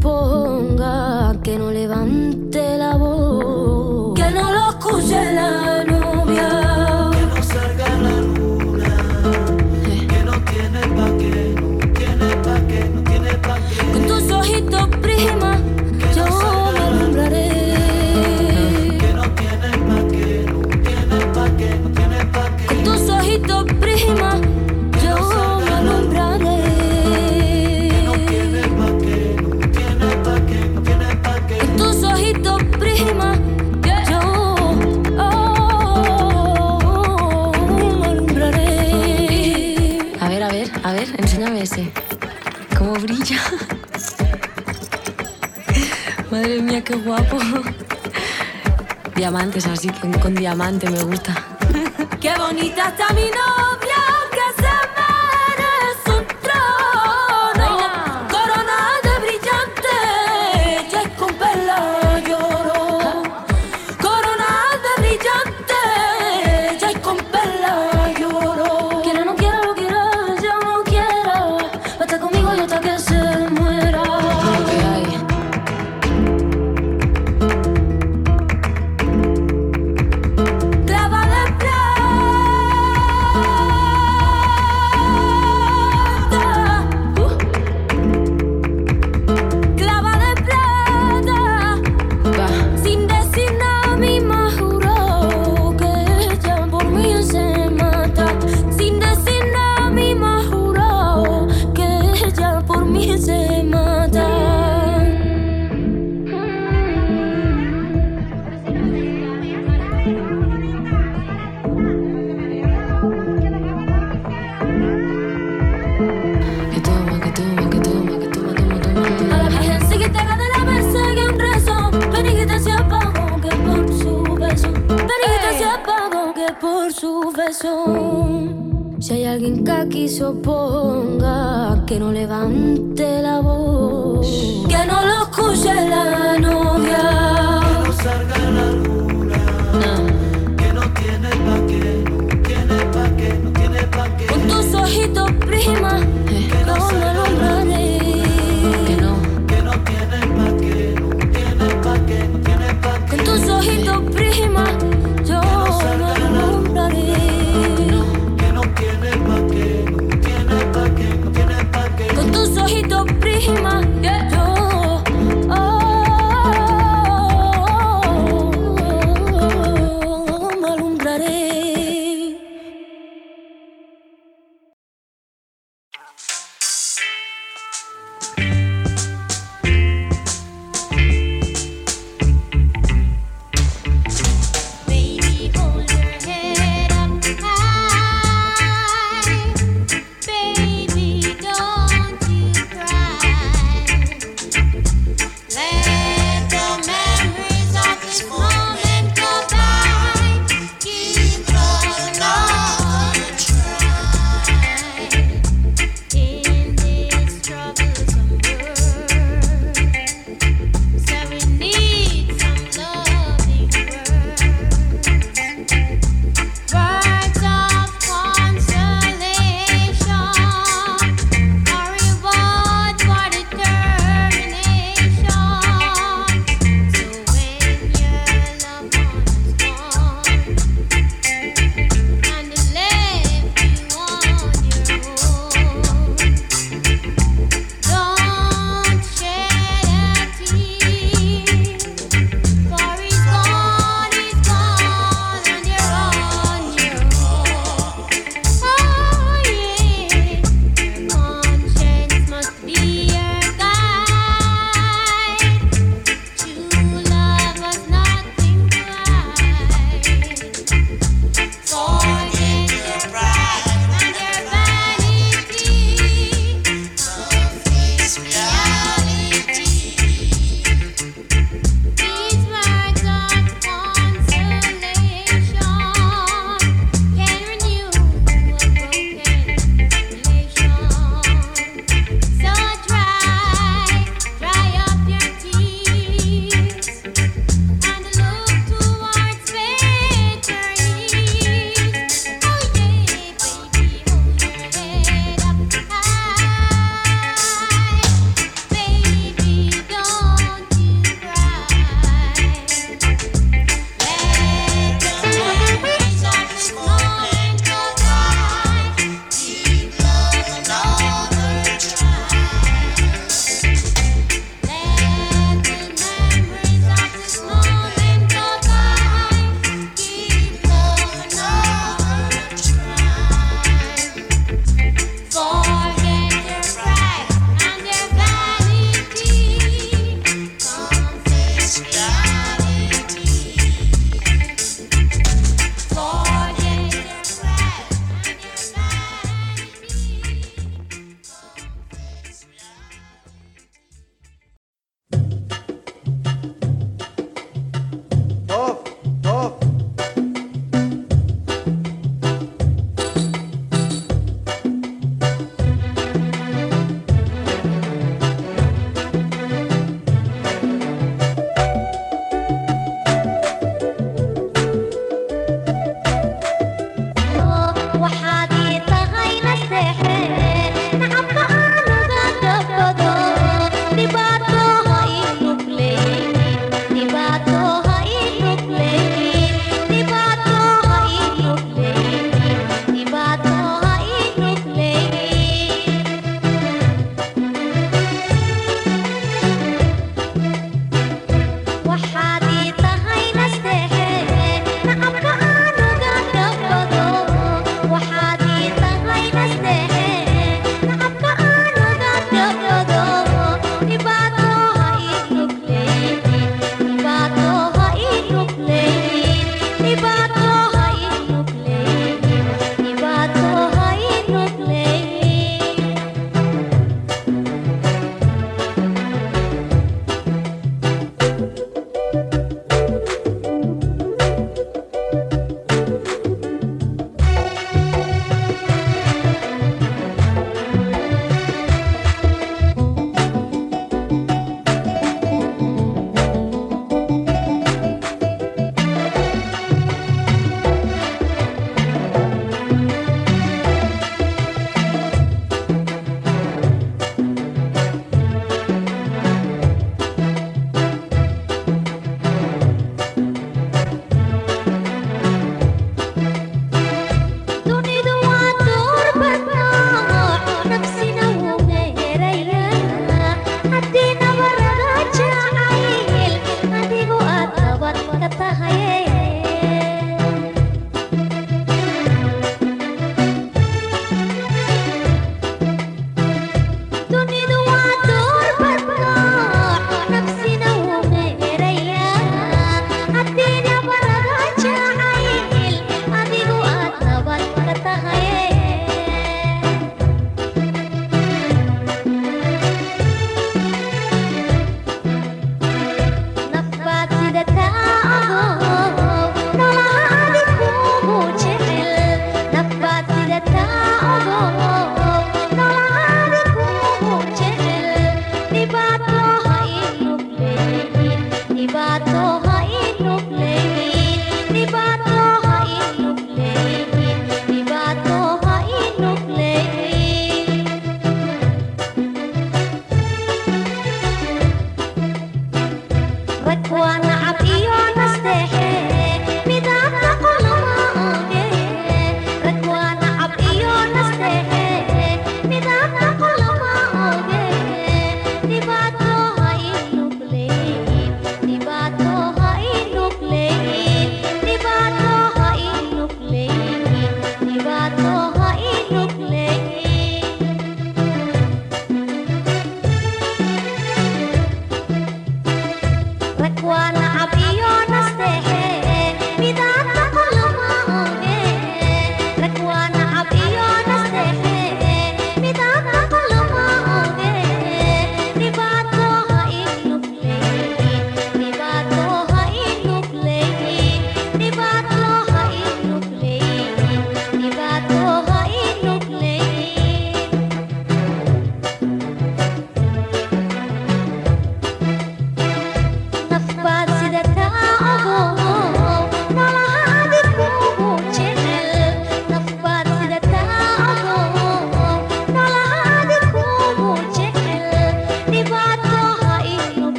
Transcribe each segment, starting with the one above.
Boy.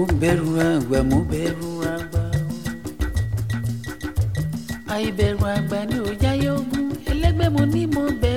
mo bẹ̀rù àgbà mo bẹ̀rù àgbà àìbẹ̀rù àgbà ni ò mo.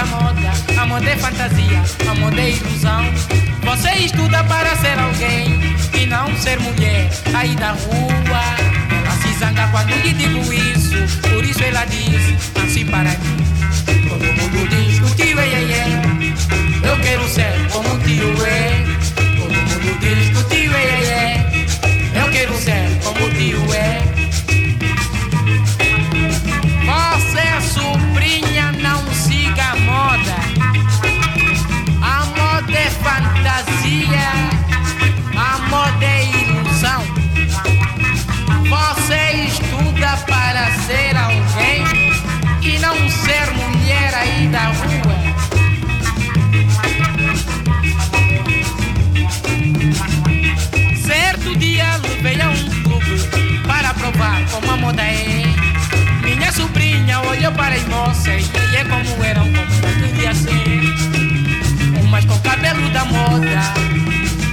da moda, a moda é fantasia, moda é ilusão. Você estuda para ser alguém e não ser mulher aí da rua. Ela se zanga quando lhe digo isso, por isso ela diz assim para mim. Todo mundo diz o tio é, é, é. eu quero ser como o tio é. Todo mundo diz o tio é, é, é. Olhei para as moças e é como eram, como devia ser. Umas com cabelo da moda,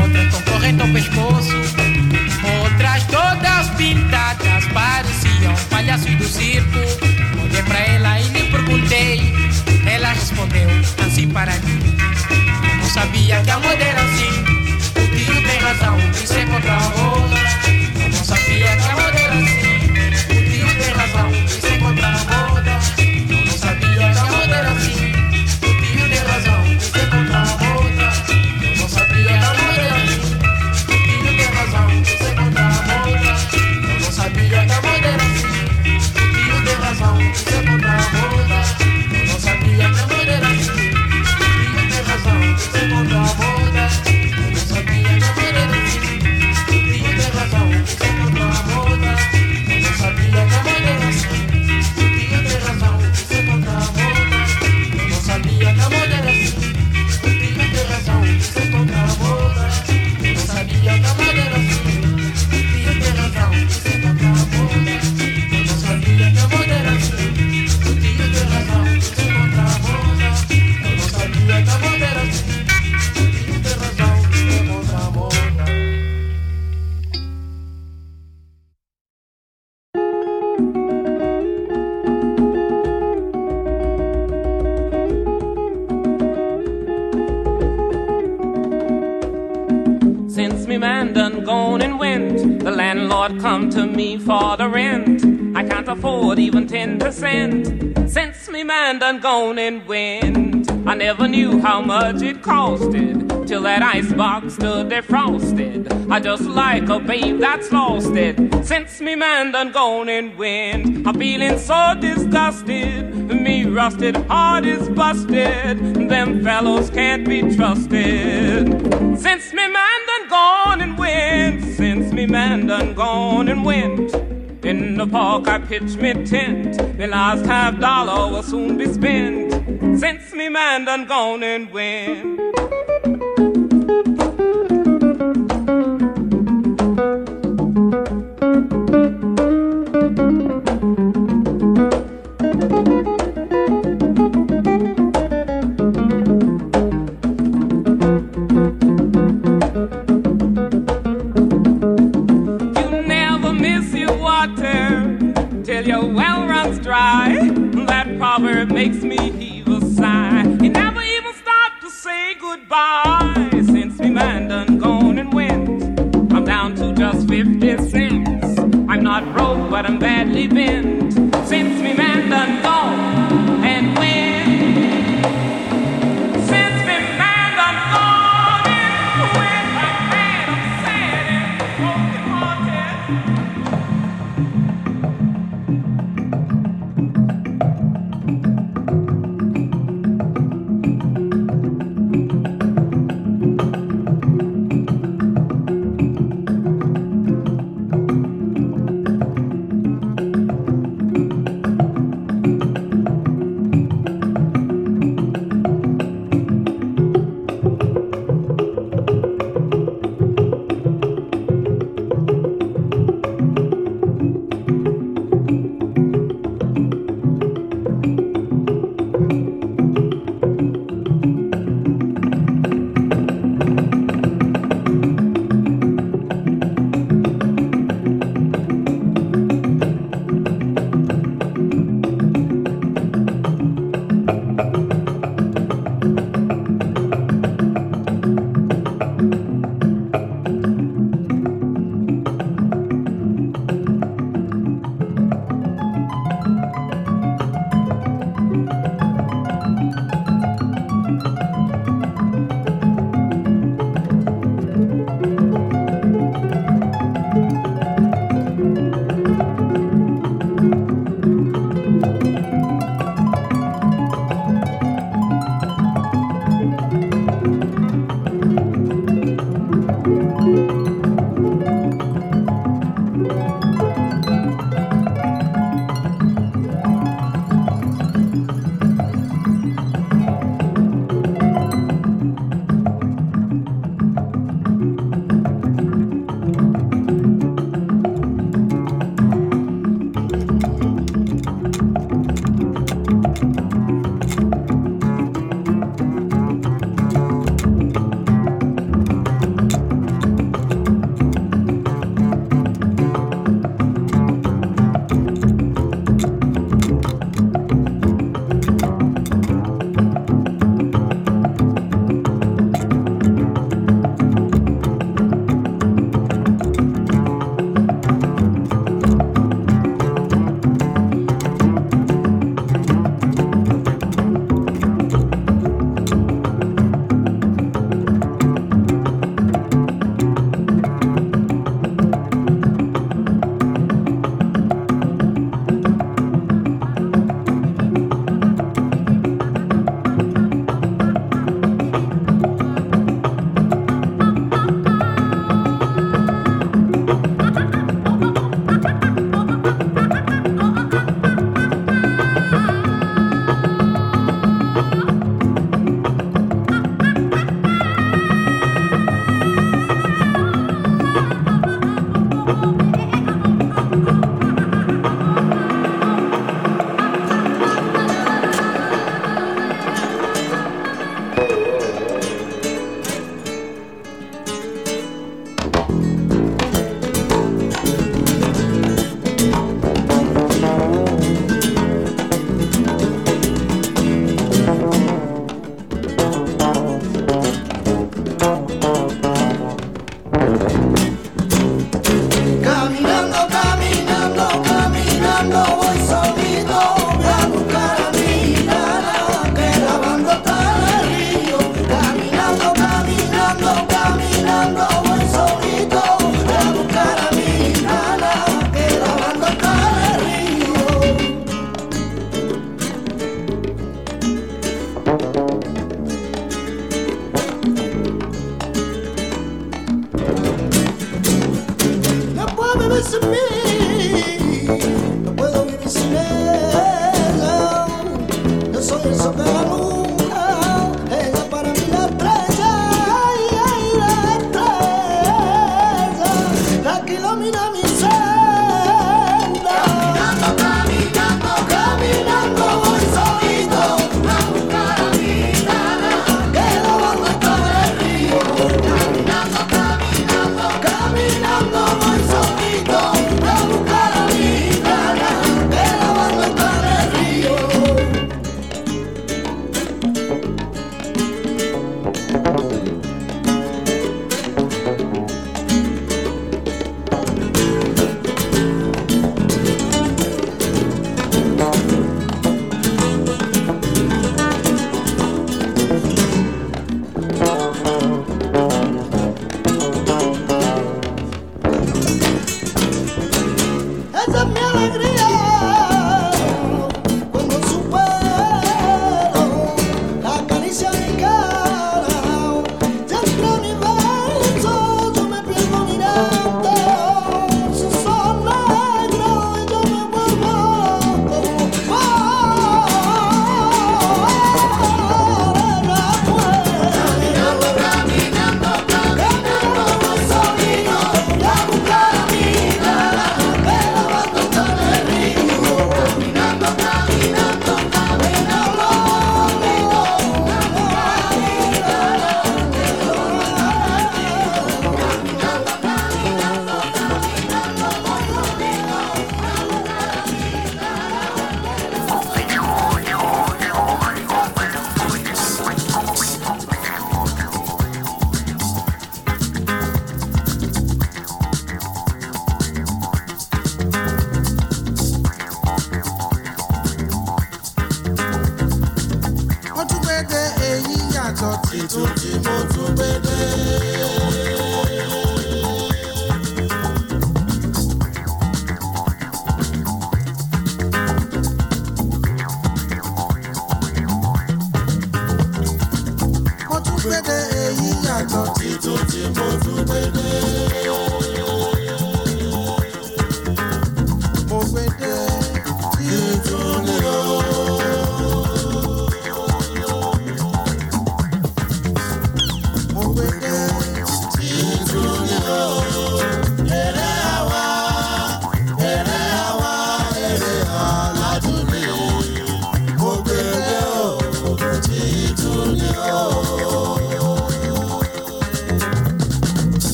outras com correto ao pescoço, outras todas pintadas, pareciam palhaços do circo. Olhei pra ela e lhe perguntei, ela respondeu assim para mim. Não sabia que a moda era assim, o tio tem razão, isso é contra man done gone and went. I never knew how much it costed till that icebox stood defrosted. I just like a babe that's lost it. Since me man done gone and went, I'm feeling so disgusted. Me rusted heart is busted. Them fellows can't be trusted. Since me man done gone and went, since me man done gone and went the park, I pitch me tent. The last half dollar will soon be spent since me man done gone and went.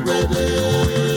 you.